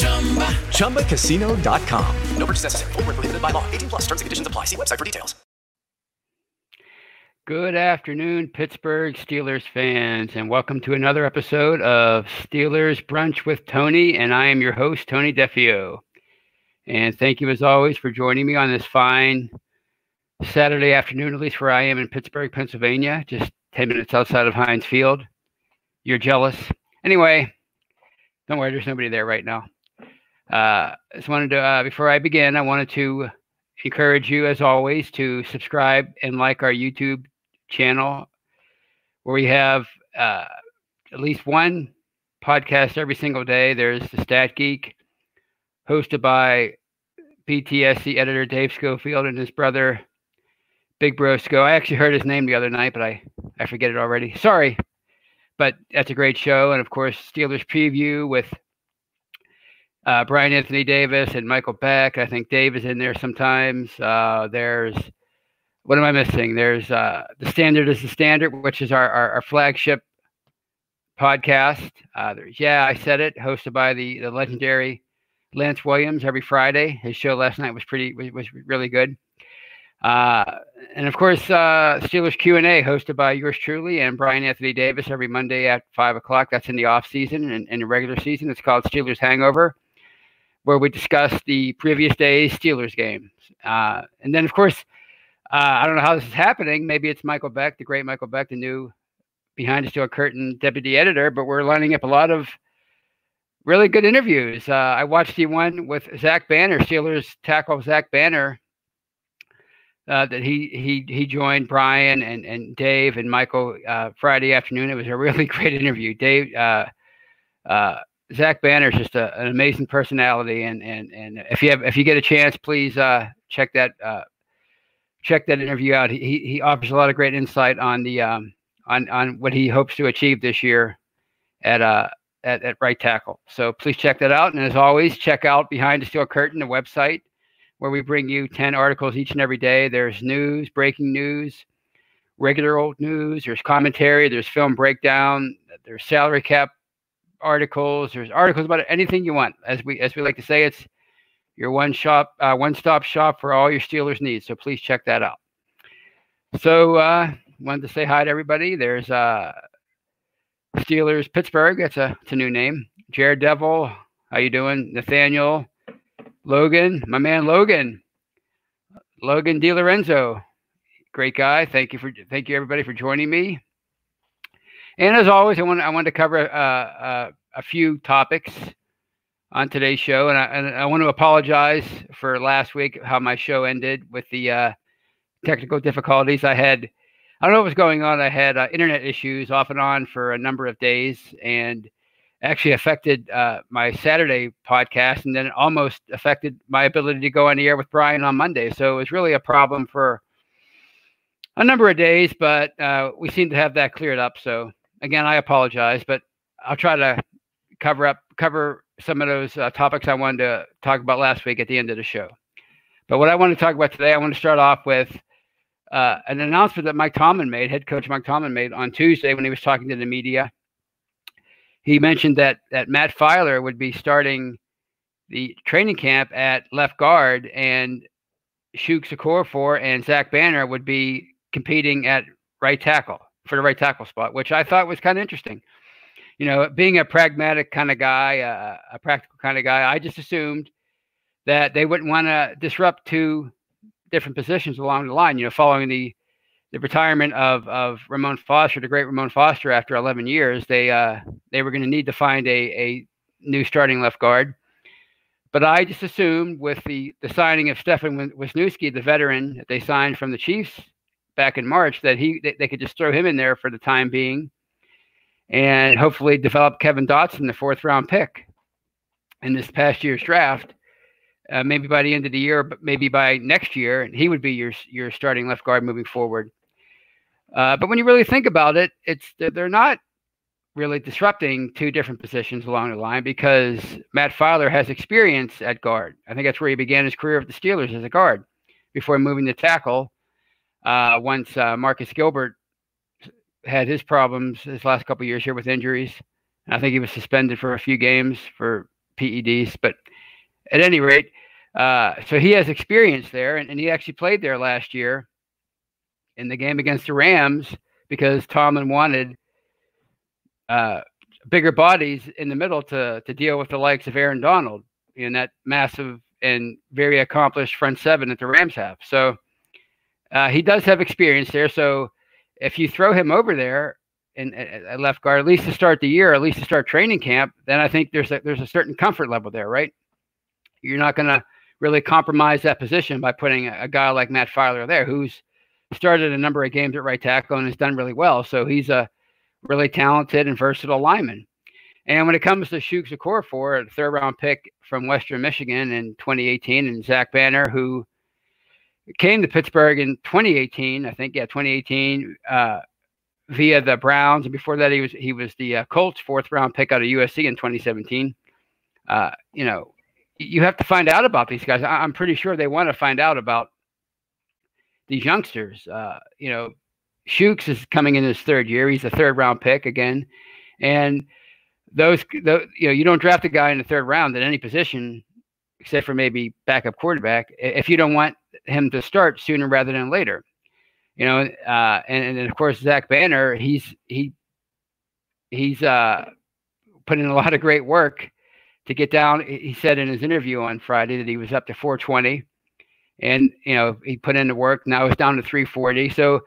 ChumbaCasino.com. No purchase necessary. Full prohibited by law. 18 plus terms and conditions apply. See website for details. Good afternoon, Pittsburgh Steelers fans, and welcome to another episode of Steelers Brunch with Tony. And I am your host, Tony Defeo. And thank you, as always, for joining me on this fine Saturday afternoon, at least where I am in Pittsburgh, Pennsylvania, just 10 minutes outside of Heinz Field. You're jealous. Anyway, don't worry, there's nobody there right now. Uh, just wanted to, uh, before I begin, I wanted to encourage you, as always, to subscribe and like our YouTube channel, where we have uh, at least one podcast every single day. There's the Stat Geek, hosted by BTSC editor Dave Schofield and his brother Big Brosco. I actually heard his name the other night, but I, I forget it already. Sorry. But that's a great show. And of course, Steelers preview with uh, Brian Anthony Davis and Michael Beck. I think Dave is in there sometimes. Uh, there's what am I missing? There's uh, the standard is the standard, which is our, our, our flagship podcast. Uh, there's yeah, I said it, hosted by the the legendary Lance Williams every Friday. His show last night was pretty was, was really good. Uh, and of course, uh, Steelers Q and A hosted by yours truly and Brian Anthony Davis every Monday at five o'clock. That's in the off season and in the regular season. It's called Steelers Hangover, where we discussed the previous day's Steelers games. Uh, and then, of course, uh, I don't know how this is happening. Maybe it's Michael Beck, the great Michael Beck, the new behind the steel curtain deputy editor. But we're lining up a lot of really good interviews. Uh, I watched the one with Zach Banner, Steelers tackle Zach Banner uh, that he he he joined Brian and and Dave and Michael uh, Friday afternoon. It was a really great interview. Dave uh, uh Zach Banner is just a, an amazing personality, and and and if you have if you get a chance, please uh, check that uh, check that interview out. He he offers a lot of great insight on the um, on on what he hopes to achieve this year at uh at, at right tackle. So please check that out. And as always, check out Behind the Steel Curtain, the website where we bring you 10 articles each and every day. There's news, breaking news, regular old news, there's commentary, there's film breakdown, there's salary cap articles, there's articles about anything you want. As we as we like to say, it's your one shop, uh, one stop shop for all your Steelers needs. So please check that out. So uh, wanted to say hi to everybody. There's uh, Steelers Pittsburgh. That's a, it's a new name. Jared Devil, how you doing? Nathaniel, Logan, my man Logan, Logan DiLorenzo, great guy. Thank you for thank you everybody for joining me. And as always, I want I want to cover uh, uh, a few topics. on today's show, and I, and I want to apologize for last week how my show ended with the uh, technical difficulties. I had I don't know what was going on. I had uh, internet issues off and on for a number of days, and actually affected uh, my Saturday podcast, and then it almost affected my ability to go on the air with Brian on Monday. So it was really a problem for a number of days, but uh, we seem to have that cleared up. So again, I apologize, but I'll try to cover up cover some of those uh, topics I wanted to talk about last week at the end of the show. But what I want to talk about today, I want to start off with uh, an announcement that Mike Tomlin made, head coach Mike Tomlin made on Tuesday when he was talking to the media. He mentioned that that Matt Feiler would be starting the training camp at left guard, and Chuks Okorafor and Zach Banner would be competing at right tackle for the right tackle spot, which I thought was kind of interesting. You know, being a pragmatic kind of guy, uh, a practical kind of guy, I just assumed that they wouldn't want to disrupt two different positions along the line. You know, following the the retirement of of Ramon Foster, the great Ramon Foster, after 11 years, they uh, they were going to need to find a a new starting left guard. But I just assumed with the the signing of Stefan Wisniewski, the veteran that they signed from the Chiefs back in March, that he they, they could just throw him in there for the time being, and hopefully develop Kevin Dotson, the fourth round pick in this past year's draft uh, maybe by the end of the year, but maybe by next year, he would be your your starting left guard moving forward. Uh, but when you really think about it, it's they're not really disrupting two different positions along the line because Matt Feiler has experience at guard. I think that's where he began his career with the Steelers as a guard before moving to tackle. Uh, once uh, Marcus Gilbert had his problems his last couple years here with injuries, I think he was suspended for a few games for PEDs. But at any rate, uh, so he has experience there, and, and he actually played there last year in the game against the Rams because Tomlin wanted uh, bigger bodies in the middle to to deal with the likes of Aaron Donald in that massive and very accomplished front seven that the Rams have. So uh, he does have experience there. So if you throw him over there at left guard, at least to start the year, at least to start training camp, then I think there's a, there's a certain comfort level there, right? You're not going to really compromise that position by putting a, a guy like Matt Feiler there, who's started a number of games at right tackle and has done really well. So he's a really talented and versatile lineman. And when it comes to Chuks Okorafor, a third round pick from Western Michigan in 2018, and Zach Banner, who came to Pittsburgh in 2018, I think, yeah, 2018, uh, via the Browns. And before that, he was he was the uh, Colts fourth round pick out of USC in 2017. Uh, you know, you have to find out about these guys. I, am pretty sure they want to find out about these youngsters. Uh, you know, Chuks is coming in his third year. He's a third round pick again, and those, the, you know, you don't draft a guy in the third round at any position except for maybe backup quarterback if you don't want him to start sooner rather than later. You know, uh, and, and of course Zach Banner, he's he he's uh, put in a lot of great work to get down. He said in his interview on Friday that he was up to 420, and you know he put in the work. Now it's down to 340. So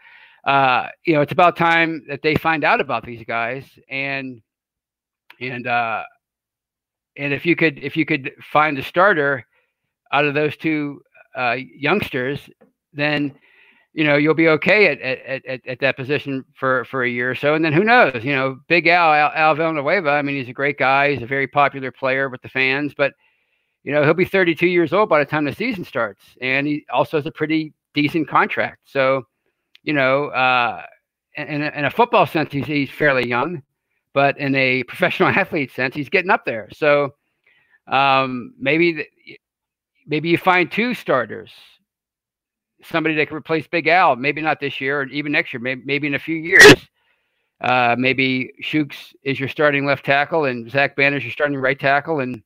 uh, you know it's about time that they find out about these guys and and uh, and if you could if you could find a starter out of those two uh, youngsters, then you know you'll be okay at, at, at, at that position for for a year or so and then who knows you know big al, al al villanueva i mean he's a great guy he's a very popular player with the fans but you know he'll be 32 years old by the time the season starts and he also has a pretty decent contract so you know uh in, a, in a football sense he's, he's fairly young but in a professional athlete sense he's getting up there so um maybe maybe you find two starters somebody that can replace Big Al. Maybe not this year, or even next year. Maybe maybe in a few years. Uh, maybe Chuks is your starting left tackle, and Zach Banner is your starting right tackle, and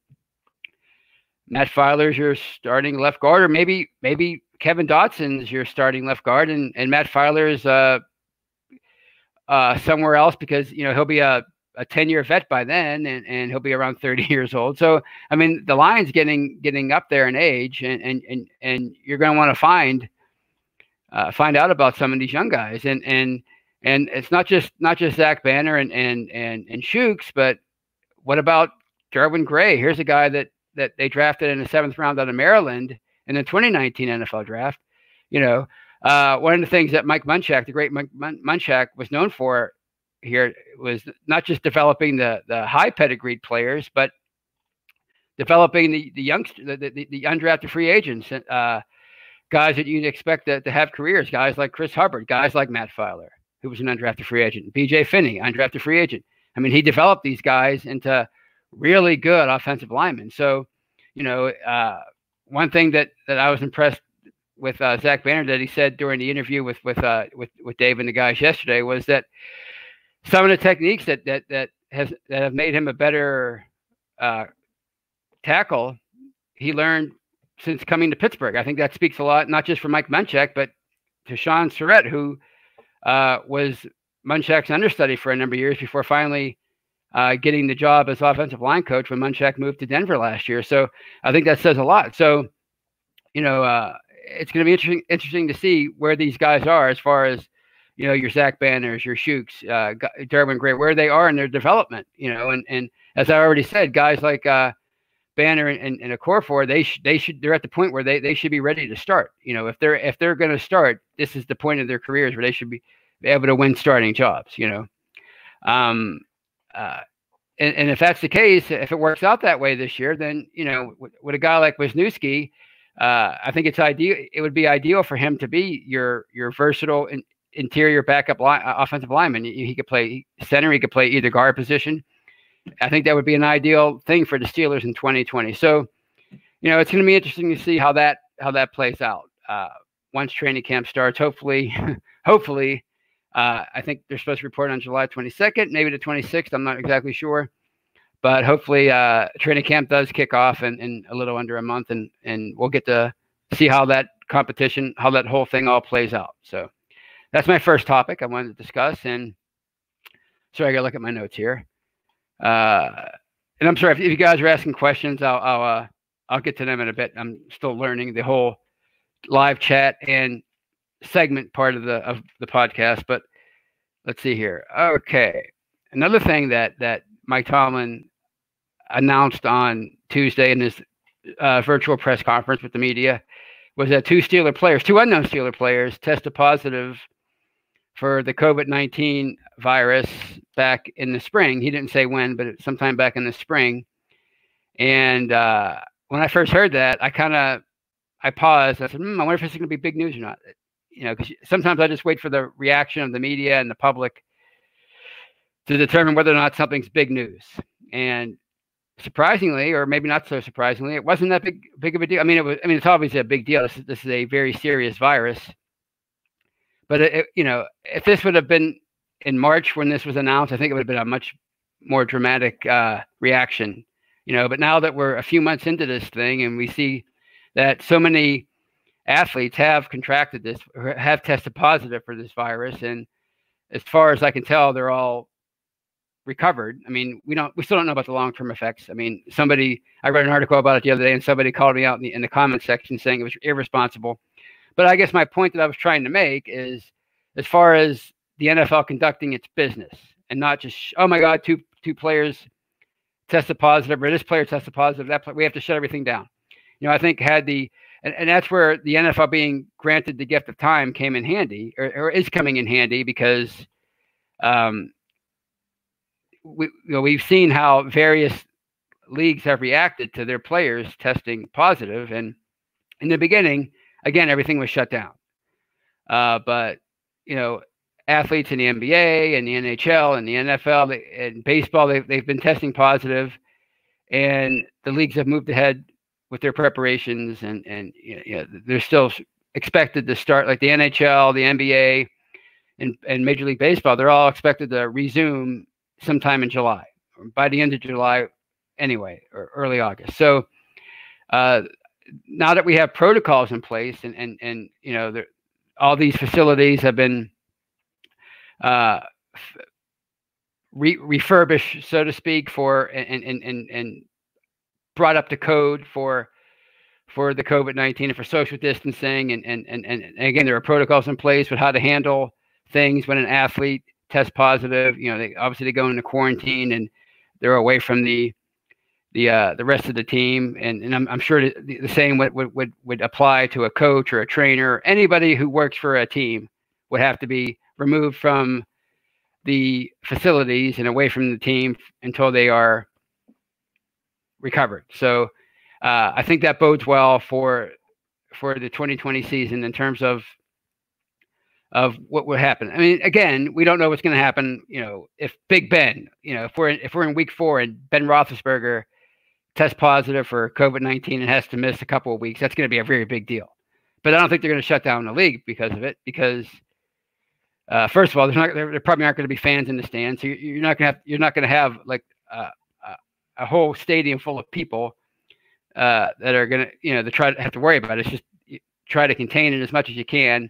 Matt Feiler is your starting left guard, or maybe maybe Kevin Dotson is your starting left guard, and, and Matt Feiler is uh, uh, somewhere else because you know he'll be a a 10 year vet by then and, and he'll be around 30 years old. So, I mean, the line's getting, getting up there in age and, and, and, and you're going to want to find uh, find out about some of these young guys. And and and it's not just not just Zach Banner and and and and Chuks, but what about Derwin Gray. Here's a guy that that they drafted in the seventh round out of Maryland in the 2019 NFL draft. You know, uh, one of the things that Mike Munchak, the great Mike Munchak, was known for here was not just developing the the high pedigreed players, but developing the the youngster, the, the, the undrafted free agents, uh, guys that you'd expect to, to have careers, guys like Chris Hubbard, guys like Matt Feiler, who was an undrafted free agent, B.J. Finney, undrafted free agent. I mean, he developed these guys into really good offensive linemen. So, you know, uh, one thing that that I was impressed with uh, Zach Banner that he said during the interview with with uh, with with Dave and the guys yesterday was that some of the techniques that that that has that have made him a better uh, tackle he learned since coming to Pittsburgh. I think that speaks a lot, not just for Mike Munchak, but to Shaun Sarrett, who uh, was Munchak's understudy for a number of years before finally uh, getting the job as offensive line coach when Munchak moved to Denver last year. So I think that says a lot. So, you know, uh, it's going to be interesting interesting to see where these guys are as far as you know your Zach Banners, your Chuks, uh, Derwin Gray, where they are in their development. You know, and and as I already said, guys like uh, Banner and, and, and Okorafor, they should they should they're at the point where they, they should be ready to start. You know, if they're if they're going to start, this is the point of their careers where they should be, able to win starting jobs. You know, um, uh, and, and if that's the case, if it works out that way this year, then you know, with, with a guy like Wisniewski, uh, I think it's ideal. It would be ideal for him to be your your versatile in, interior backup line, uh, offensive lineman. He, he, could play center. He could play either guard position. I think that would be an ideal thing for the Steelers in 2020. So, you know, it's going to be interesting to see how that how that plays out uh, once training camp starts. Hopefully, hopefully, uh, I think they're supposed to report on July 22nd, maybe the 26th. I'm not exactly sure but hopefully uh, training camp does kick off in, in a little under a month and and we'll get to see how that competition how that whole thing all plays out so that's my first topic i wanted to discuss and sorry i gotta look at my notes here. Uh, and i'm sorry if, if, you guys are asking questions i'll i'll uh, i'll get to them in a bit. I'm still learning the whole live chat and segment part of the of the podcast but let's see here. Okay. Another thing that that Mike Tomlin announced on Tuesday in his uh, virtual press conference with the media was that two Steeler players, two unknown Steeler players, tested positive for the COVID 19 virus back in the spring. He didn't say when, but sometime back in the spring. And uh, when I first heard that, I kind of I paused. I said, hmm, I wonder if this is going to be big news or not. You know, because sometimes I just wait for the reaction of the media and the public to determine whether or not something's big news. And surprisingly, or maybe not so surprisingly, it wasn't that big big of a deal. I mean, it was. I mean, it's obviously a big deal. This is, this is a very serious virus. But it, you know, if this would have been in March when this was announced, I think it would have been a much more dramatic uh, reaction. You know, but now that we're a few months into this thing and we see that so many athletes have contracted this, have tested positive for this virus, and as far as I can tell, they're all recovered. I mean, we don't, we still don't know about the long term effects. I mean, somebody, I read an article about it the other day, and somebody called me out in the, in the comment section saying it was irresponsible. But I guess my point that I was trying to make is, as far as the NFL conducting its business, and not just, oh my God, two two players tested positive, or this player tested positive, that play, we have to shut everything down. You know, I think had the and, and that's where the NFL being granted the gift of time came in handy, or, or is coming in handy because um, we, you know, we've seen how various leagues have reacted to their players testing positive, and in the beginning, again, everything was shut down. Uh, but you know, athletes in the NBA and the NHL and the NFL they, and baseball, they've, they've been testing positive, and the leagues have moved ahead with their preparations, and and you know, they're still expected to start like the NHL, the NBA, and, and Major League Baseball. They're all expected to resume sometime in July, by the end of July, anyway, or early August. So uh, now that we have protocols in place, and and and you know, all these facilities have been uh, re- refurbished, so to speak, for and and and and brought up to code for for the COVID nineteen and for social distancing, and, and and and again, there are protocols in place with how to handle things when an athlete test positive. You know, they obviously they go into quarantine and they're away from the the uh, the rest of the team, and, and I'm, I'm sure the, the same would, would would apply to a coach or a trainer. Anybody who works for a team would have to be removed from the facilities and away from the team until they are recovered. So uh, I think that bodes well for for the 2020 season in terms of of what would happen. I mean, again, we don't know what's going to happen. You know, if Big Ben, you know, if we're in, if we're in Week Four and Ben Roethlisberger tests positive for COVID 19 and has to miss a couple of weeks, that's going to be a very big deal. But I don't think they're going to shut down the league because of it. Because uh, first of all, there's not there, probably aren't going to be fans in the stands, so you're, you're not going to have you're not going to have like uh, a whole stadium full of people uh, that are going to you know to try to have to worry about it. It's just try to contain it as much as you can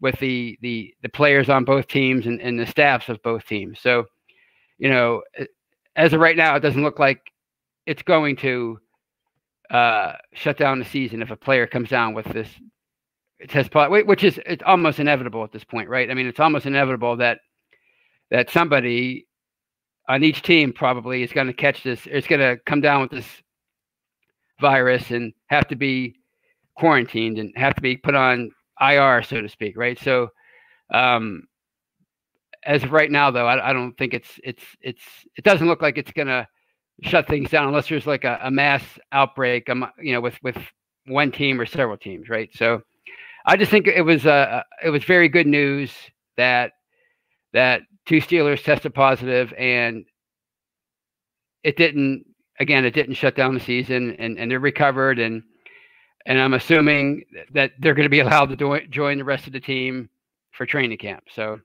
with the the the players on both teams and, and the staffs of both teams. So, you know, as of right now, it doesn't look like it's going to uh, shut down the season if a player comes down with this test which is it's almost inevitable at this point, right? I mean, it's almost inevitable that that somebody on each team probably is going to catch this. It's going to come down with this virus and have to be quarantined and have to be put on IR, so to speak, right? So, um, as of right now, though, I, I don't think it's it's it's it doesn't look like it's going to shut things down unless there's like a, a mass outbreak, um, you know, with with one team or several teams, right? So, I just think it was uh it was very good news that that two Steelers tested positive and it didn't again it didn't shut down the season and, and they're recovered and and I'm assuming that they're going to be allowed to do, join the rest of the team for training camp. So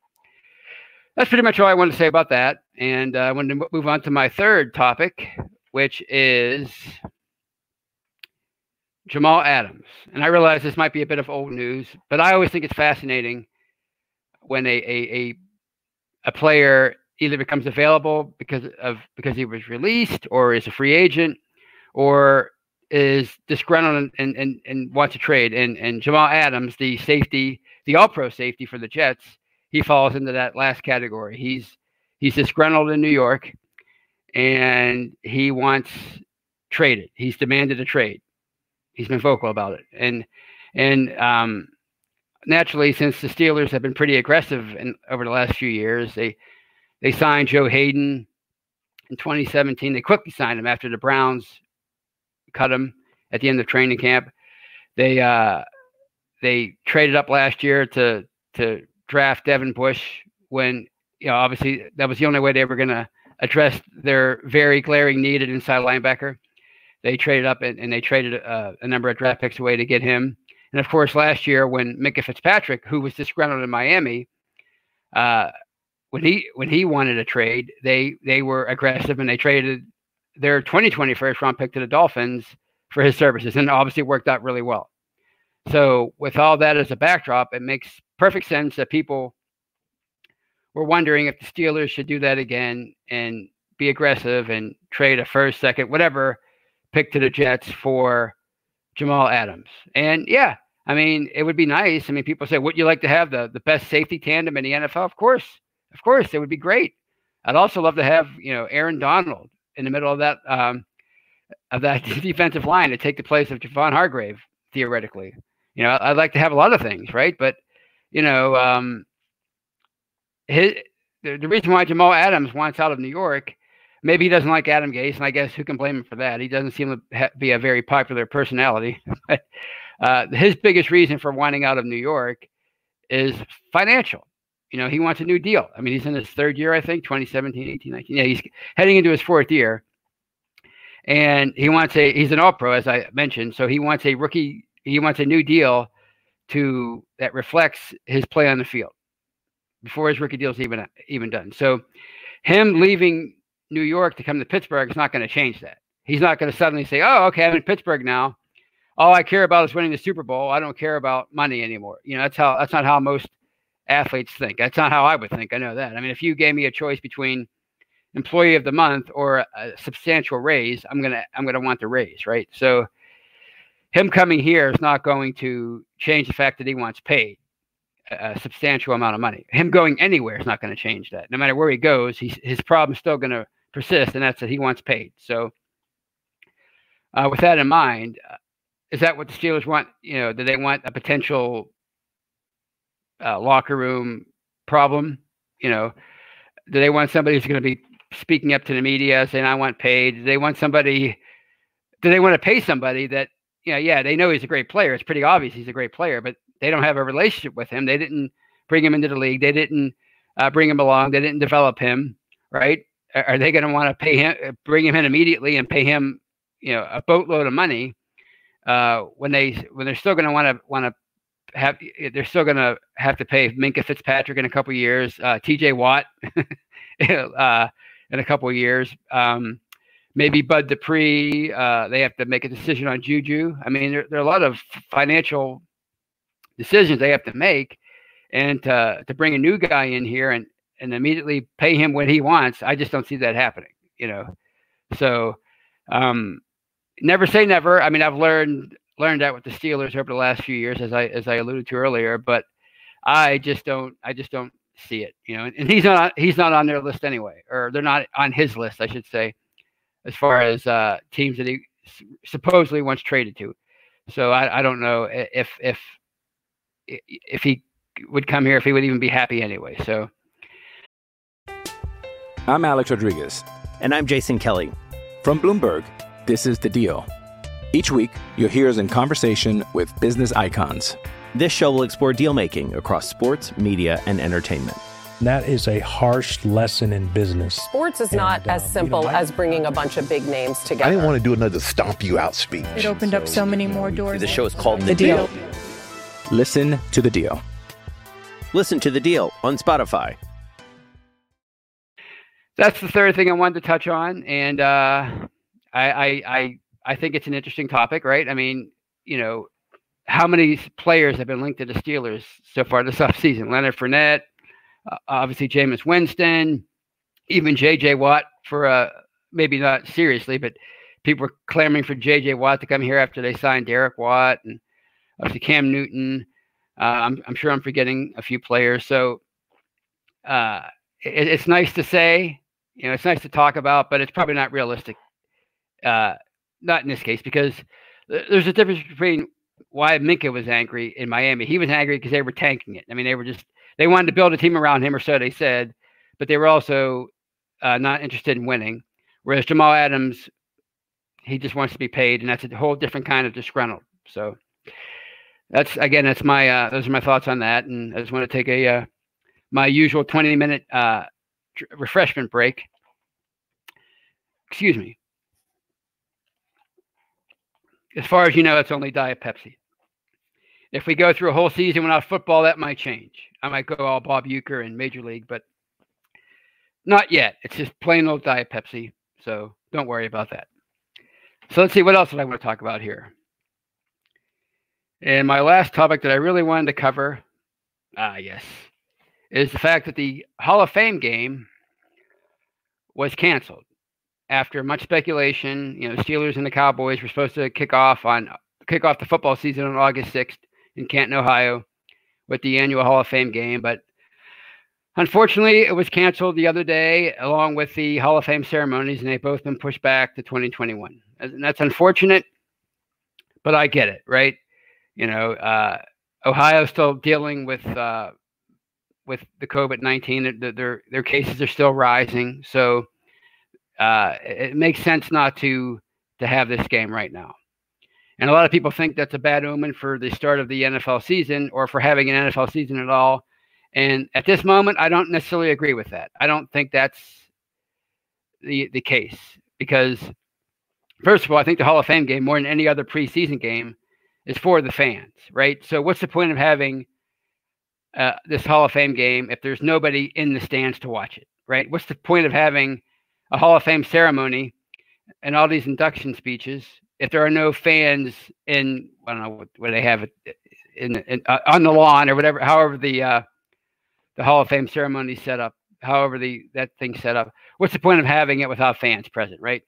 that's pretty much all I wanted to say about that. And uh, I wanted to move on to my third topic, which is Jamal Adams. And I realize this might be a bit of old news, but I always think it's fascinating when a, a, a, a player either becomes available because of because he was released or is a free agent or is disgruntled and, and, and wants to trade. And, and Jamal Adams, the safety, the all pro safety for the Jets, he falls into that last category. He's he's disgruntled in New York and he wants traded. He's demanded a trade. He's been vocal about it. And and um, naturally, since the Steelers have been pretty aggressive in, over the last few years, they they signed Joe Haden in 2017. They quickly signed him after the Browns cut him at the end of training camp. They uh, they traded up last year to to draft Devin Bush when you know obviously that was the only way they were going to address their very glaring need at inside linebacker. They traded up and, and they traded uh, a number of draft picks away to get him. And of course, last year when Minkah Fitzpatrick, who was disgruntled in Miami, uh, when he when he wanted a trade, they they were aggressive and they traded their 2020 first round pick to the Dolphins for his services, and obviously worked out really well. So, with all that as a backdrop, it makes perfect sense that people were wondering if the Steelers should do that again and be aggressive and trade a first, second, whatever pick to the Jets for Jamal Adams. And yeah, I mean, it would be nice. I mean, people say, would you like to have the, the best safety tandem in the NFL? Of course. Of course, it would be great. I'd also love to have, you know, Aaron Donald in the middle of that um, of that defensive line to take the place of Javon Hargrave, theoretically. You know, I'd like to have a lot of things, right? But you know, um, his the, the reason why Jamal Adams wants out of New York, maybe he doesn't like Adam Gase, and I guess who can blame him for that? He doesn't seem to be a very popular personality. uh, his biggest reason for wanting out of New York is financial you know, he wants a new deal. I mean, he's in his third year, I think, 2017, 18, 19. Yeah, he's heading into his fourth year. And he wants a, he's an all pro, as I mentioned. So he wants a rookie, he wants a new deal to, that reflects his play on the field before his rookie deal is even, even done. So him leaving New York to come to Pittsburgh is not going to change that. He's not going to suddenly say, oh, okay, I'm in Pittsburgh now. All I care about is winning the Super Bowl. I don't care about money anymore. You know, that's how, that's not how most athletes think. That's not how I would think. I know that. I mean, if you gave me a choice between employee of the month or a substantial raise, I'm gonna I'm gonna want the raise, right? So him coming here is not going to change the fact that he wants paid a substantial amount of money. Him going anywhere is not going to change that. No matter where he goes, he's, his problem's still going to persist, and that's that he wants paid. So uh, with that in mind, uh, is that what the Steelers want? You know, do they want a potential uh, locker room problem? You know, do they want somebody who's going to be speaking up to the media saying, I want paid? Do they want somebody, do they want to pay somebody that, you know, yeah, they know he's a great player. It's pretty obvious he's a great player, but they don't have a relationship with him. They didn't bring him into the league. They didn't uh, bring him along. They didn't develop him, right? Are, they going to want to pay him, uh, bring him in immediately and pay him, you know, a boatload of money uh, when they when they're still going to want to want to have they're still going to have to pay Minkah Fitzpatrick in a couple years, uh, T.J. Watt uh, in a couple years, um, maybe Bud Dupree. Uh, they have to make a decision on Juju. I mean, there, there are a lot of financial decisions they have to make, and to to bring a new guy in here and and immediately pay him what he wants, I just don't see that happening. You know, so. Um, never say never. I mean, I've learned learned that with the Steelers over the last few years, as I as I alluded to earlier. But I just don't I just don't see it. You know, and he's not he's not on their list anyway, or they're not on his list, I should say, as far as uh, teams that he supposedly once traded to. So I, I don't know if if if he would come here if he would even be happy anyway. So I'm Alex Rodriguez. And I'm Jason Kelly. From Bloomberg, this is The Deal. Each week, you'll hear us in conversation with business icons. This show will explore deal making across sports, media, and entertainment. That is a harsh lesson in business. Sports is not And, uh, as simple you know, I- as bringing a bunch of big names together. I didn't want to do another stomp you out speech. It opened up so many more doors. The show is called The Deal. Listen to The Deal. Listen to the deal on Spotify. that's the third thing I wanted to touch on, and uh, I, I I I think it's an interesting topic, right? I mean, you know, how many players have been linked to the Steelers so far this offseason? Leonard Fournette, uh, obviously Jameis Winston, even J.J. Watt for uh, maybe not seriously, but people were clamoring for J.J. Watt to come here after they signed Derek Watt and obviously Cam Newton. Uh, I'm, I'm sure I'm forgetting a few players. So uh, it, it's nice to say, you know, it's nice to talk about, but it's probably not realistic. Uh, not in this case because th- there's a difference between why Minkah was angry in Miami. He was angry because they were tanking it. I mean, they were just they wanted to build a team around him, or so they said, but they were also uh, not interested in winning. Whereas Jamal Adams, he just wants to be paid, and that's a whole different kind of disgruntled. So that's again, that's my uh, those are my thoughts on that, and I just want to take a uh, my usual 20 minute uh, tr- refreshment break. Excuse me. As far as you know, it's only Diet Pepsi. If we go through a whole season without football, that might change. I might go all Bob Uecker in Major League, but not yet. It's just plain old Diet Pepsi. So don't worry about that. So let's see what else did I want to talk about here. And my last topic that I really wanted to cover, ah, yes, is the fact that the Hall of Fame game was canceled after much speculation. You know, Steelers and the Cowboys were supposed to kick off on kick off the football season on August 6th in Canton, Ohio, with the annual Hall of Fame game, but unfortunately, it was canceled the other day along with the Hall of Fame ceremonies, and they've both been pushed back to 2021. And that's unfortunate, but I get it, right? You know, uh, Ohio's still dealing with uh, with the COVID 19. Their, their cases are still rising, so uh, it makes sense not to to have this game right now. And a lot of people think that's a bad omen for the start of the NFL season or for having an NFL season at all. And at this moment, I don't necessarily agree with that. I don't think that's the the case because first of all, I think the Hall of Fame game more than any other preseason game is for the fans, right? So what's the point of having uh, this Hall of Fame game if there's nobody in the stands to watch it, right? What's the point of having a Hall of Fame ceremony and all these induction speeches if there are no fans in I don't know what, what they have it in, in uh, on the lawn or whatever, however the uh, the Hall of Fame ceremony set up, however the that thing set up. What's the point of having it without fans present, right?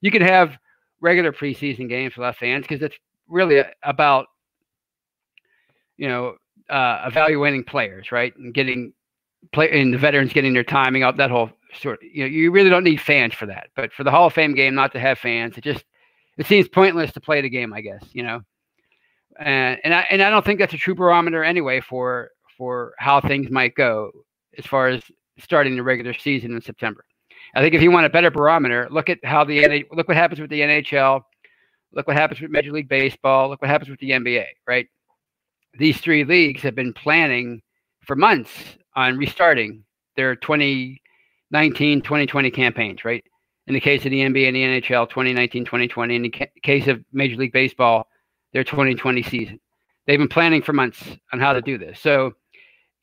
You can have regular preseason games without fans because it's really about you know uh, evaluating players, right, and getting play and the veterans getting their timing up. That whole sort. you know, you really don't need fans for that. But for the Hall of Fame game, not to have fans, it just it seems pointless to play the game. I guess you know, and and I and I don't think that's a true barometer anyway for for how things might go as far as starting the regular season in September. I think if you want a better barometer, look at how the look what happens with the NHL, look what happens with Major League Baseball, look what happens with the NBA, right? These three leagues have been planning for months on restarting their 2019 2020 campaigns, right? In the case of the NBA and the NHL, 2019 2020. In the ca- case of Major League Baseball, their 2020 season. They've been planning for months on how to do this. So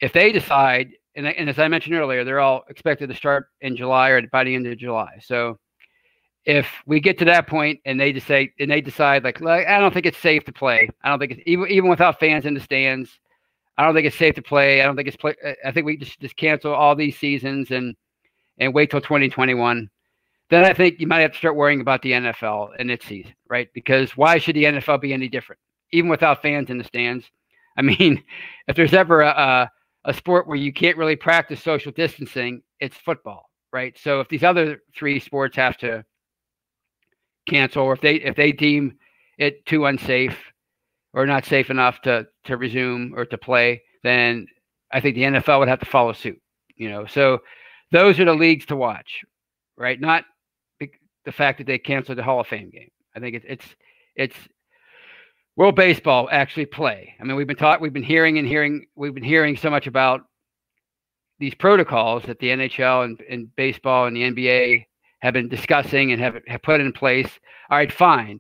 if they decide, and, and as I mentioned earlier, they're all expected to start in July or by the end of July. So if we get to that point and they decide and they decide like, like I don't think it's safe to play. I don't think it's even even without fans in the stands. I don't think it's safe to play. I don't think it's play. I think we just just cancel all these seasons and and wait till 2021. Then I think you might have to start worrying about the NFL and its season, right? Because why should the NFL be any different, even without fans in the stands? I mean, if there's ever a, a, a sport where you can't really practice social distancing, it's football, right? So if these other three sports have to cancel, or if they if they deem it too unsafe or not safe enough to to resume or to play, then I think the NFL would have to follow suit. You know, so those are the leagues to watch, right? Not the fact that they canceled the Hall of Fame game. I think it's it's it's World Baseball actually play. I mean, we've been taught, we've been hearing and hearing, we've been hearing so much about these protocols that the NHL and, and baseball and the NBA have been discussing and have, have put in place. All right, fine.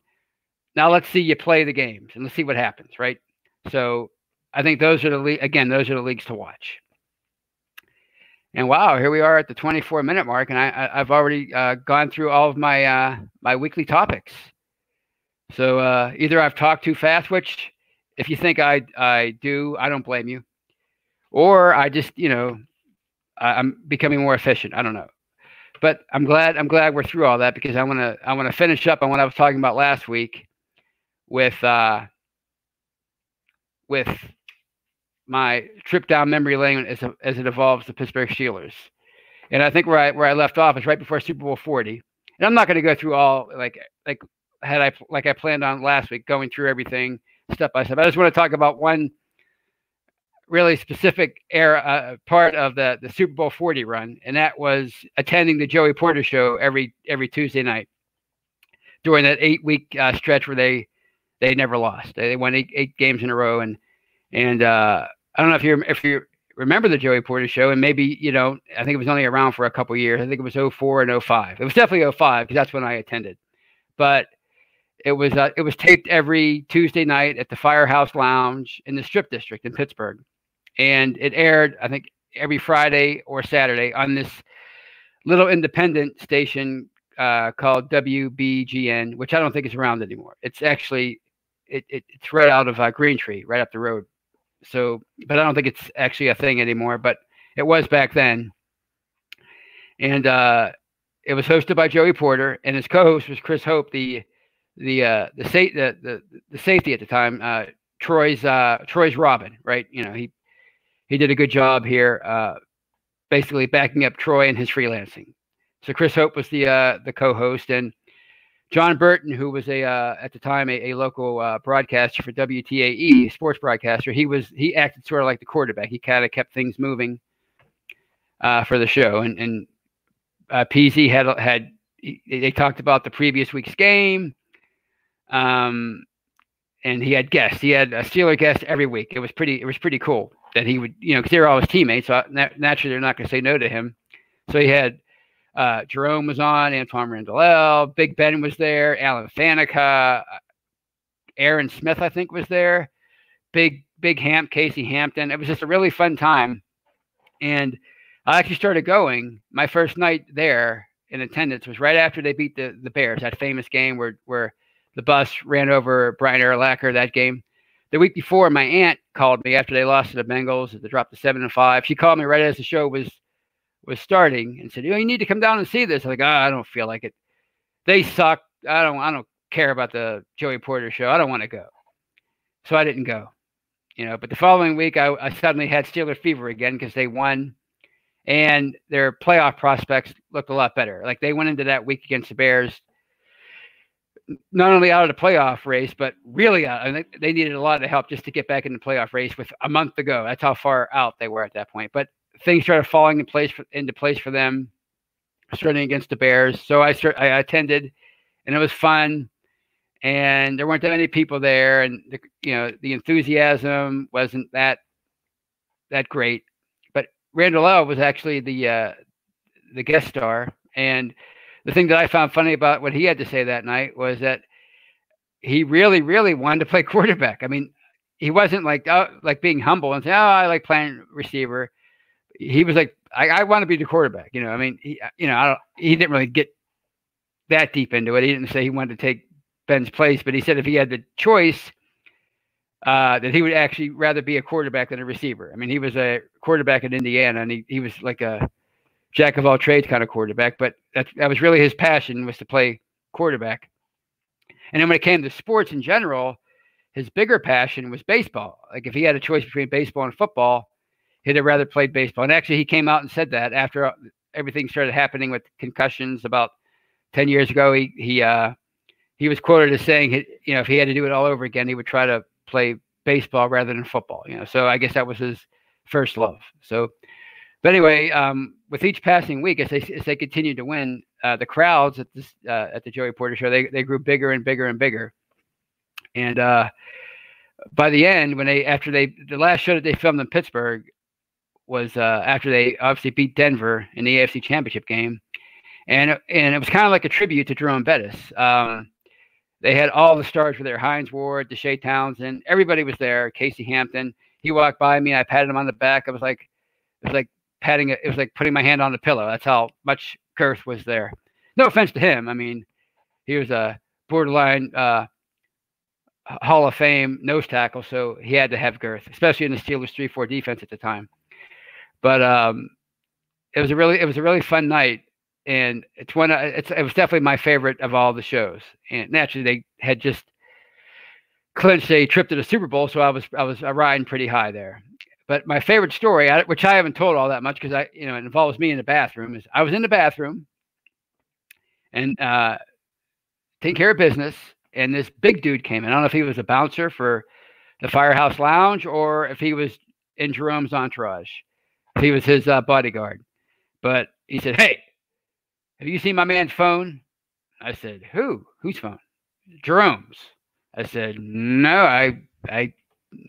Now let's see you play the games and let's see what happens, right? So I think those are the le- again, those are the leagues to watch. And wow, here we are at the 24 minute mark, and I, have already uh, gone through all of my uh, my weekly topics. So uh, either I've talked too fast, which if you think I I do, I don't blame you, or I just you know I'm becoming more efficient. I don't know, but I'm glad I'm glad we're through all that because I want to I want to finish up on what I was talking about last week with uh, with my trip down memory lane as, as it evolves the Pittsburgh Steelers. And I think where I where I left off is right before Super Bowl 40. And I'm not going to go through all like like had I like I planned on last week going through everything step by step. I just want to talk about one really specific era uh, part of the the Super Bowl 40 run, and that was attending the Joey Porter show every every Tuesday night during that eight week uh, stretch where they they never lost. They, they won eight, eight games in a row, and and uh, I don't know if you if you remember the Joey Porter show, and maybe you know I think it was only around for a couple years. I think it was 04 and 05. It was definitely 05 because that's when I attended. But it was uh, it was taped every Tuesday night at the Firehouse Lounge in the Strip District in Pittsburgh, and it aired I think every Friday or Saturday on this little independent station uh, called WBGN, which I don't think is around anymore. It's actually it, it it's right out of uh, Green Tree, right up the road so, but I don't think it's actually a thing anymore. But it was back then, and uh, it was hosted by Joey Porter, and his co-host was Chris Hope, the the uh, the, sa- the the the safety at the time, uh, Troy's uh, Troy's Robin, right? You know, he he did a good job here, uh, basically backing up Troy and his freelancing. So Chris Hope was the uh, the co-host, and John Burton, who was a uh, at the time a, a local uh, broadcaster for WTAE, sports broadcaster, he was he acted sort of like the quarterback. He kind of kept things moving uh, for the show, and and uh, PZ had had they talked about the previous week's game, um, and he had guests. He had a Steeler guest every week. It was pretty it was pretty cool that he would you know because they were all his teammates, so naturally they're not going to say no to him. So he had uh, Jerome was on, Antwaan Randle Big Ben was there, Alan Faneca, uh, Aaron Smith, I think, was there. Big, big Hamp, Casey Hampton. It was just a really fun time. And I actually started going. My first night there in attendance was right after they beat the, the Bears, that famous game where, where the bus ran over Brian Urlacher, that game. The week before, my aunt called me after they lost to the Bengals. They dropped to seven and five. She called me right as the show was was starting and said, "You know, you need to come down and see this." I'm like, oh, I don't feel like it. They suck. I don't. I don't care about the Joey Porter show. I don't want to go. So I didn't go. You know, but the following week, I, I suddenly had Steeler fever again because they won, and their playoff prospects looked a lot better. Like they went into that week against the Bears, not only out of the playoff race, but really out. I think they needed a lot of help just to get back in the playoff race with a month to go. That's how far out they were at that point. But things started falling in place for, into place for them, starting against the Bears. So I start, I attended, and it was fun. And there weren't that many people there, and the, you know the enthusiasm wasn't that that great. But Randle El was actually the uh, the guest star, and the thing that I found funny about what he had to say that night was that he really, really wanted to play quarterback. I mean, he wasn't like oh, like being humble and saying, "Oh, I like playing receiver." He was like, "I, I want to be the quarterback." You know, I mean, he, you know, I don't, he didn't really get that deep into it. He didn't say he wanted to take Ben's place, but he said if he had the choice, uh, that he would actually rather be a quarterback than a receiver. I mean, he was a quarterback in Indiana, and he, he was like a jack of all trades kind of quarterback, but that that was really his passion was to play quarterback. And then when it came to sports in general, his bigger passion was baseball. Like if he had a choice between baseball and football, he'd have rather played baseball. And actually, he came out and said that after uh, everything started happening with concussions about ten years ago. He he uh, he was quoted as saying, you know, if he had to do it all over again, he would try to play baseball rather than football. You know, so I guess that was his first love. So but anyway, um, with each passing week, as they as they continued to win, uh, the crowds at this uh, at the Joey Porter show they they grew bigger and bigger and bigger, and uh, by the end, when they after they the last show that they filmed in Pittsburgh was uh, after they obviously beat Denver in the AFC Championship game, and and it was kind of like a tribute to Jerome Bettis. Um, they had all the stars were there: Hines Ward, Deshea Townsend, everybody was there. Casey Hampton. He walked by me. I patted him on the back. I was like, it was like patting it. It was like putting my hand on the pillow. That's how much girth was there. No offense to him. I mean, he was a borderline uh, Hall of Fame nose tackle, so he had to have girth, especially in the Steelers three-four defense at the time. But um, it was a really it was a really fun night, and it's one it's it was definitely my favorite of all the shows. And naturally, they had just clinched a trip to the Super Bowl, so I was I was riding pretty high there. But my favorite story, which I haven't told all that much because I, you know, it involves me in the bathroom, is I was in the bathroom and uh, taking care of business, and this big dude came in. I don't know if he was a bouncer for the Firehouse Lounge or if he was in Jerome's entourage. He was his uh, bodyguard, but he said, "Hey, have you seen my man's phone?" I said, "Who? Whose phone?" Jerome's. I said, "No, I I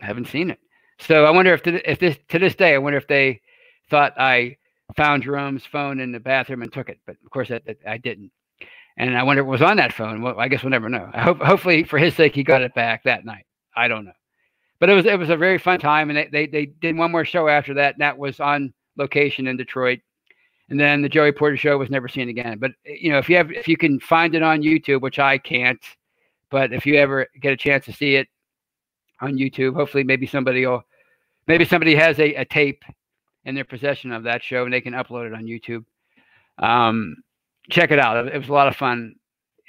haven't seen it." So I wonder if to, if this to this day, I wonder if they thought I found Jerome's phone in the bathroom and took it, but of course I, I didn't. And I wonder what was on that phone. Well, I guess we'll never know. I hope, hopefully, for his sake, he got it back that night. I don't know, but it was it was a very fun time, and they they, they did one more show after that, and that was on location in Detroit. And then the Joey Porter show was never seen again. But you know, if you have if you can find it on YouTube, which I can't, but if you ever get a chance to see it on YouTube, hopefully maybe somebody will maybe somebody has a, a tape in their possession of that show and they can upload it on YouTube. Um, check it out. It was a lot of fun.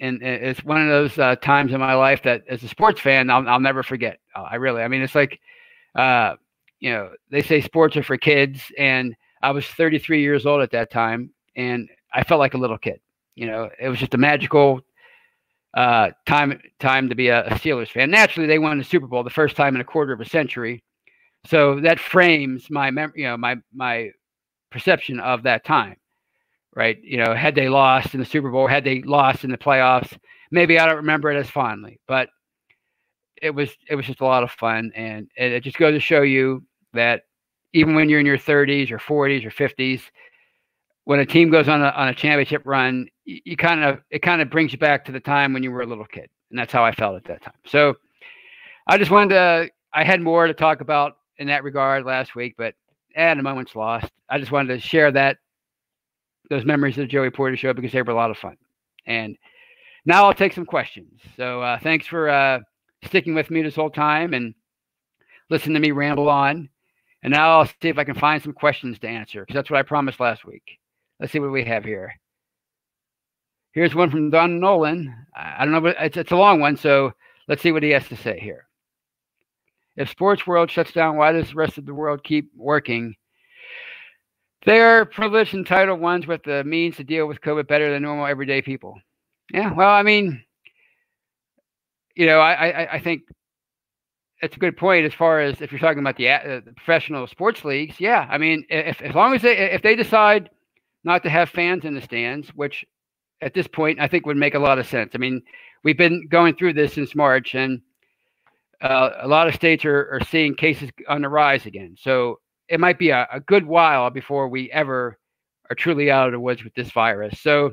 And it's one of those uh, times in my life that, as a sports fan, I'll, I'll never forget. Uh, I really, I mean, it's like, uh, you know, they say sports are for kids, and I was 33 years old at that time, and I felt like a little kid. You know, it was just a magical uh, time time to be a, Steelers fan. Naturally, they won the Super Bowl the first time in a quarter of a century, so that frames my mem- you know my my perception of that time right? You know had they lost in the super bowl had they lost in the playoffs maybe i don't remember it as fondly but it was it was just a lot of fun. And, and it just goes to show you that even when you're in your 30s or 40s or 50s when a team goes on a, on a championship run you, you kind of it kind of brings you back to the time when you were a little kid and that's how i felt at that time. So i just wanted to i had more to talk about in that regard last week, but eh, and a moment's lost. I just wanted to share that those memories of the Joey Porter show because they were a lot of fun. And now I'll take some questions. So uh, thanks for uh, sticking with me this whole time and listen to me ramble on. And now I'll see if I can find some questions to answer because that's what I promised last week. Let's see what we have here. Here's one from Don Nolan. I don't know, but it's, it's a long one. So let's see what he has to say here. If sports world shuts down, why does the rest of the world keep working? They're privileged and titled ones with the means to deal with COVID better than normal everyday people. Yeah, well, I mean, you know, I, I, I think it's a good point as far as if you're talking about the, uh, the professional sports leagues. Yeah, I mean, if as long as they if they decide not to have fans in the stands, which at this point I think would make a lot of sense. I mean, we've been going through this since March, and uh, a lot of states are, are seeing cases on the rise again. So it might be a, a good while before we ever are truly out of the woods with this virus. So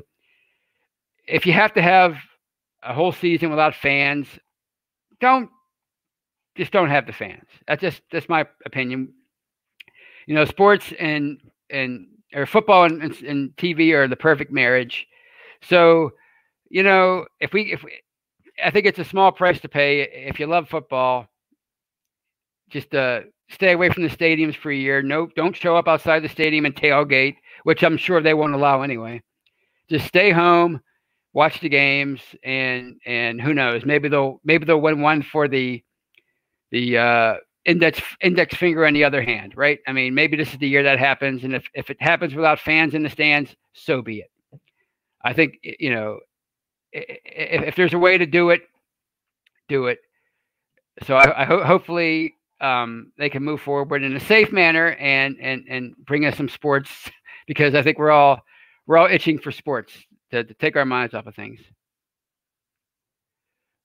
if you have to have a whole season without fans, don't just don't have the fans. That's just that's my opinion. You know, sports and and or football and, and, and TV are the perfect marriage. So, you know, if we if we, I think it's a small price to pay if you love football. Just uh, stay away from the stadiums for a year. No, don't show up outside the stadium and tailgate, which I'm sure they won't allow anyway. Just stay home, watch the games, and and who knows? Maybe they'll maybe they'll win one for the the uh, index index finger on the other hand, right? I mean, maybe this is the year that happens, and if if it happens without fans in the stands, so be it. I think you know if, if there's a way to do it, do it. So I, I ho- hopefully um, they can move forward in a safe manner and and and bring us some sports because I think we're all we're all itching for sports to, to take our minds off of things.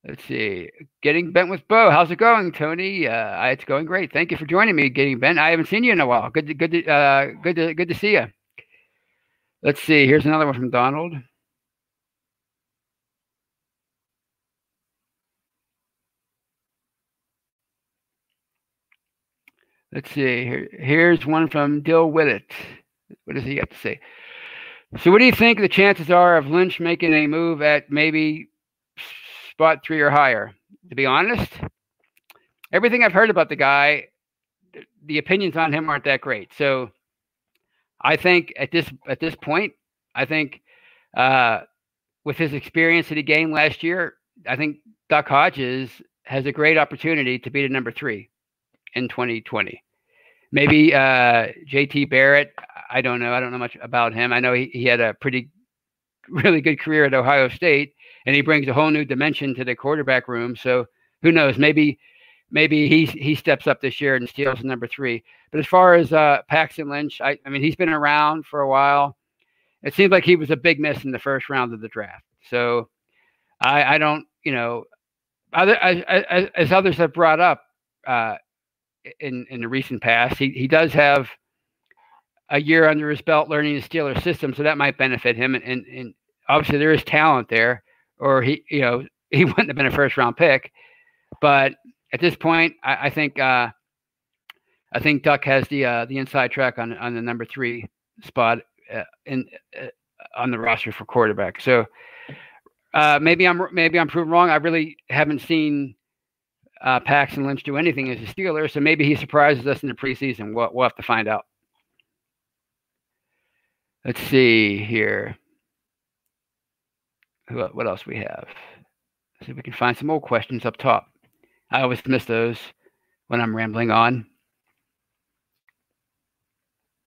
Let's see. Getting bent with Bo. How's it going, Tony? Uh, it's going great. Thank you for joining me. Getting bent. I haven't seen you in a while. Good, to, good, to, uh, good, to, good to see you. Let's see. Here's another one from Donald. Let's see. Here, here's one from Dill Willett. What does he have to say? So, what do you think the chances are of Lynch making a move at maybe spot three or higher? To be honest, everything I've heard about the guy, the opinions on him aren't that great. So, I think at this at this point, I think uh, with his experience that he gained last year, I think Duck Hodges has a great opportunity to be the number three in 2020. Maybe uh, JT Barrett. I don't know. I don't know much about him. I know he, he had a pretty, really good career at Ohio State, and he brings a whole new dimension to the quarterback room. So who knows? Maybe, maybe he he steps up this year and steals number three. But as far as uh, Paxton Lynch, I, I mean, he's been around for a while. It seems like he was a big miss in the first round of the draft. So I, I don't, you know, other as, as, as others have brought up, uh, in in the recent past. He he does have a year under his belt learning the Steelers system, so that might benefit him. And, and, and obviously there is talent there, or he you know he wouldn't have been a first round pick. But at this point, I, I think uh, I think Duck has the uh, the inside track on on the number three spot uh, in uh, on the roster for quarterback. So uh, maybe I'm maybe I'm proven wrong. I really haven't seen uh, Paxton Lynch do anything as a Steeler. So maybe he surprises us in the preseason. We'll, we'll have to find out. Let's see here. What else we have? see if we can find some more questions up top. I always miss those when I'm rambling on.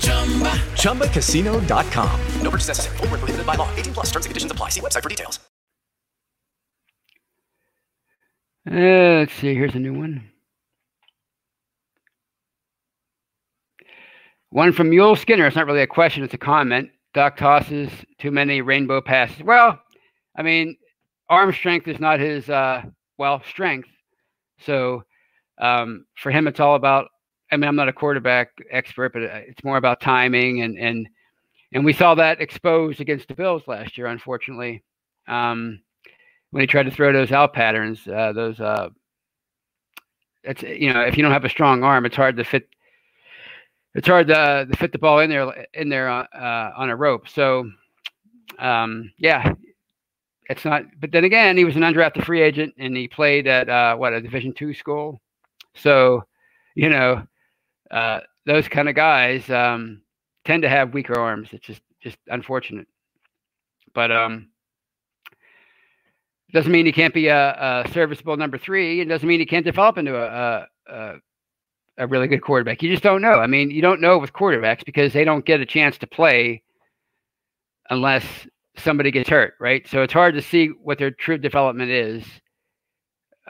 Chumba. ChumbaCasino.com. No purchase necessary. Full prohibited by law. 18 plus terms and conditions apply. See website for details. Uh, let's see. Here's a new one. One from Mule Skinner. It's not really a question, it's a comment. Duck tosses too many rainbow passes. Well, I mean, arm strength is not his, uh, well, strength. So um, for him, it's all about I mean, I'm not a quarterback expert, but uh, it's more about timing and and and we saw that exposed against the Bills last year, unfortunately, um, when he tried to throw those out patterns. Uh, those uh, it's you know, if you don't have a strong arm, it's hard to fit. It's hard to, to fit the ball in there in there uh, uh on a rope. So, um, yeah, it's not. But then again, he was an undrafted free agent, and he played at uh, what a Division two school. So, you know, uh, those kind of guys um, tend to have weaker arms. It's just just unfortunate. But um, doesn't mean he can't be a, a serviceable number three. It doesn't mean he can't develop into a, a a really good quarterback. You just don't know. I mean, you don't know with quarterbacks because they don't get a chance to play unless somebody gets hurt, right? So it's hard to see what their true development is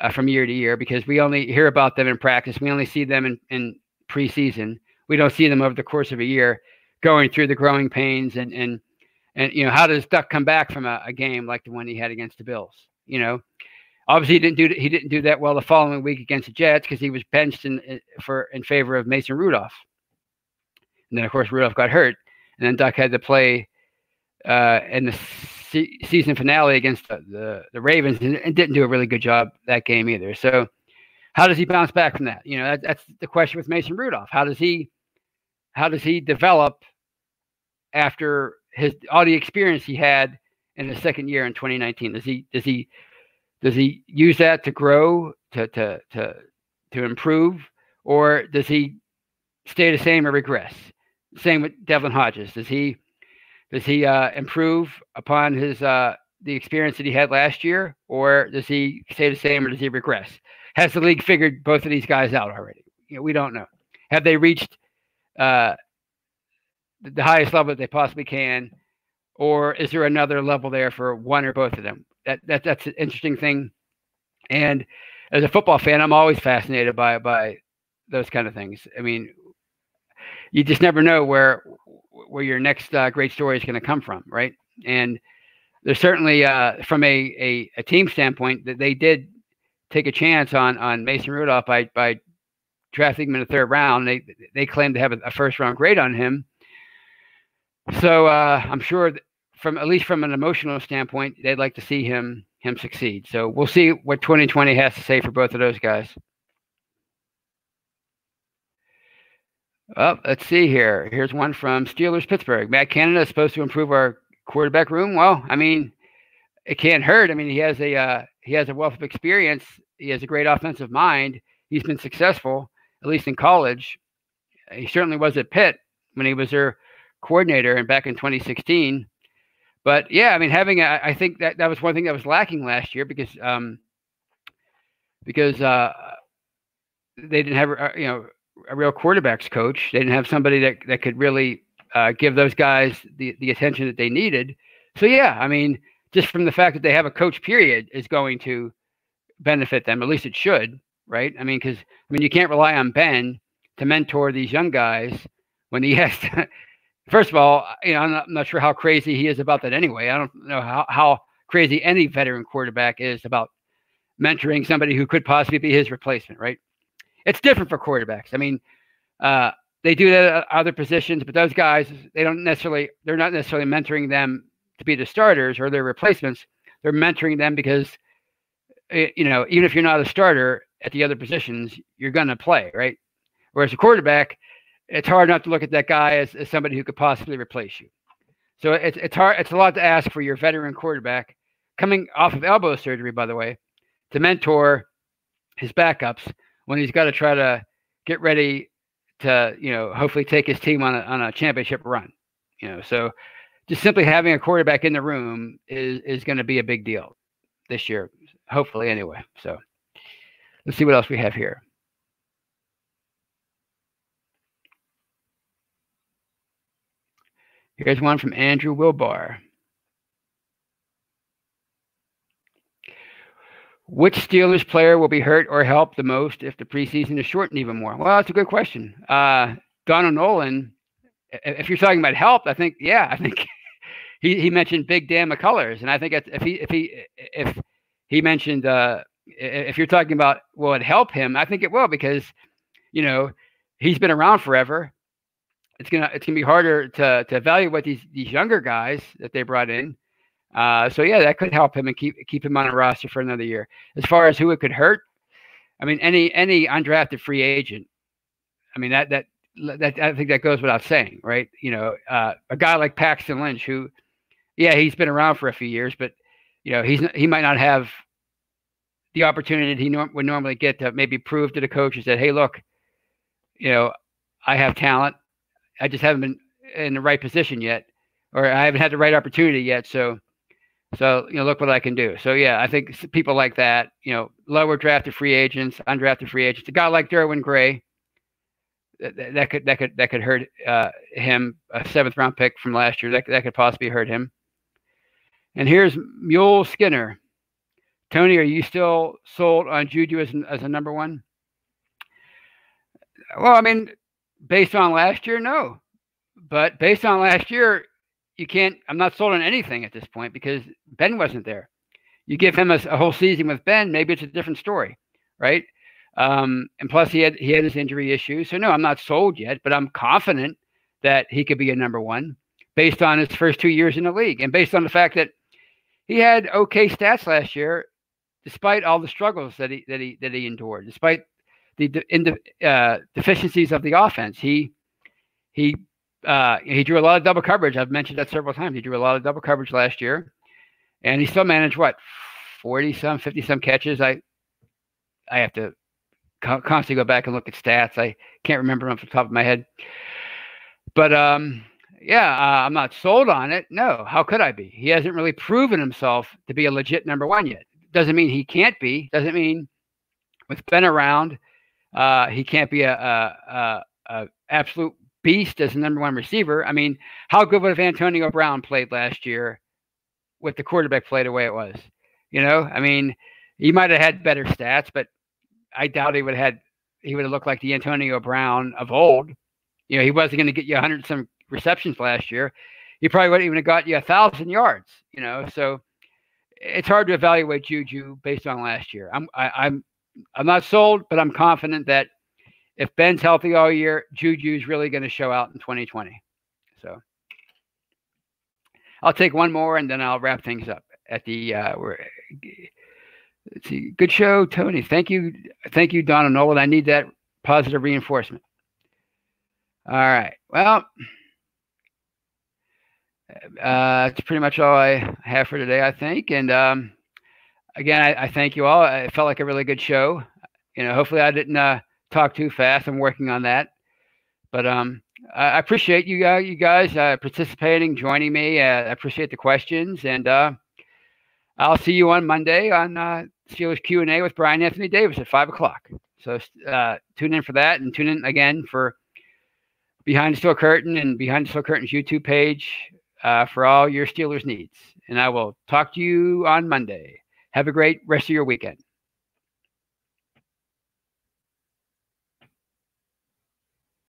uh, from year to year because we only hear about them in practice. We only see them in, in preseason. We don't see them over the course of a year going through the growing pains and and and you know how does Duck come back from a, a game like the one he had against the Bills? You know, obviously he didn't do he didn't do that well the following week against the Jets because he was benched in for in favor of Mason Rudolph. And then of course Rudolph got hurt, and then Duck had to play uh, in the se- season finale against the, the, the Ravens and, and, didn't do a really good job that game either. So how does he bounce back from that? You know, that, that's the question with Mason Rudolph. How does he how does he develop after his all the experience he had in the second year in 2019? Does he does he does he use that to grow to to to to improve, or does he stay the same or regress? Same with Devlin Hodges. Does he does he uh, improve upon his uh, the experience that he had last year, or does he stay the same, or does he regress? Has the league figured both of these guys out already? You know, we don't know. Have they reached uh, the highest level that they possibly can, or is there another level there for one or both of them? That, that that's an interesting thing. And as a football fan, I'm always fascinated by by those kind of things. I mean, you just never know where where your next uh, great story is going to come from, right? And there's certainly uh, from a, a, a team standpoint that they did take a chance on on Mason Rudolph by by drafting him in the third round. They they claim to have a, first round grade on him. So uh, I'm sure from at least from an emotional standpoint, they'd like to see him him succeed. So we'll see what 2020 has to say for both of those guys. Well, let's see here. Here's one from Steelers Pittsburgh. Matt Canada is supposed to improve our quarterback room. Well, I mean, it can't hurt. I mean, he has a uh, he has a wealth of experience. He has a great offensive mind. He's been successful, at least in college. He certainly was at Pitt when he was their coordinator and back in 2016. But yeah, I mean, having a, I think that that was one thing that was lacking last year because um, because uh, they didn't have uh, you know a real quarterbacks coach. They didn't have somebody that that could really uh, give those guys the the attention that they needed. So yeah, I mean, just from the fact that they have a coach period is going to benefit them. At least it should, right? I mean, because I mean, you can't rely on Ben to mentor these young guys when he has to. First of all, you know, I'm not, I'm not sure how crazy he is about that anyway. I don't know how, how crazy any veteran quarterback is about mentoring somebody who could possibly be his replacement, right? It's different for quarterbacks. I mean, uh, they do that at other positions, but those guys, they don't necessarily, they're not necessarily mentoring them to be the starters or their replacements. They're mentoring them because, eh, you know, even if you're not a starter at the other positions, you're going to play, right? Whereas a quarterback, it's hard not to look at that guy as, as somebody who could possibly replace you. So it's it's hard. It's a lot to ask for your veteran quarterback coming off of elbow surgery, by the way, to mentor his backups when he's got to try to get ready to, you know, hopefully take his team on a, on a championship run. You know, so just simply having a quarterback in the room is is going to be a big deal this year, hopefully anyway. So let's see what else we have here. Here's one from Andrew Wilbar. Which Steelers player will be hurt or helped the most if the preseason is shortened even more? Well, that's a good question. Uh, Donald Nolan, if you're talking about help, I think, yeah, I think he, he mentioned Big Dan McCullers, and I think if he if he if he mentioned uh, if you're talking about will it help him, I think it will because you know he's been around forever. It's gonna it's gonna be harder to to evaluate what these these younger guys that they brought in. Uh, so yeah, that could help him and keep keep him on a roster for another year. As far as who it could hurt, I mean, any any undrafted free agent. I mean that that that I think that goes without saying, right? You know, uh, a guy like Paxton Lynch, who, yeah, he's been around for a few years, but you know, he's he might not have the opportunity he nor- would normally get to maybe prove to the coaches that, hey, look, you know, I have talent. I just haven't been in the right position yet, or I haven't had the right opportunity yet. So, so you know, look what I can do. So yeah, I think people like that, you know, lower drafted free agents, undrafted free agents, a guy like Derwin Gray, that, that could that could that could hurt uh, him. A seventh round pick from last year that that could possibly hurt him. And here's Mule Skinner. Tony, are you still sold on Juju as, as a number one? Well, I mean, based on last year, no. But based on last year, you can't. I'm not sold on anything at this point because Ben wasn't there. You give him a, a whole season with Ben, maybe it's a different story, right? Um, and plus, he had he had his injury issues. So no, I'm not sold yet, but I'm confident that he could be a number one based on his first two years in the league and based on the fact that he had okay stats last year, despite all the struggles that he that he that he endured, despite the de- uh, deficiencies of the offense. He he uh, he drew a lot of double coverage. I've mentioned that several times. He drew a lot of double coverage last year, and he still managed what forty some, fifty some catches. I I have to constantly go back and look at stats. I can't remember them off the top of my head, but um, yeah, uh, I'm not sold on it. No, how could I be? He hasn't really proven himself to be a legit number one yet. Doesn't mean he can't be. Doesn't mean with Ben around, uh, he can't be a, a, a, a, absolute beast as a number one receiver. I mean, how good would have Antonio Brown played last year with the quarterback play the way it was? You know, I mean, he might have had better stats, but I doubt he would have had he would have looked like the Antonio Brown of old. You know, he wasn't going to get you 100 some receptions last year. He probably wouldn't even have got you a thousand yards. You know, so it's hard to evaluate Juju based on last year. I'm I, am i am I'm not sold, but I'm confident that if Ben's healthy all year, Juju's really going to show out in 2020. So I'll take one more and then I'll wrap things up at the uh, we're let's see. Good show, Tony. Thank you. Thank you, Donna Nolan. I need that positive reinforcement. All right. Well, uh, that's pretty much all I have for today, I think. And um, again, I, I, thank you all. It felt like a really good show. You know, hopefully I didn't uh, talk too fast. I'm working on that. But um, I appreciate you, uh, you guys uh, participating, joining me. Uh, I appreciate the questions, and uh, I'll see you on Monday on uh, Steelers Q and A with Brian Anthony Davis at five o'clock. So uh, tune in for that, and tune in again for Behind the Steel Curtain and Behind the Steel Curtain's YouTube page uh, for all your Steelers needs. And I will talk to you on Monday. Have a great rest of your weekend.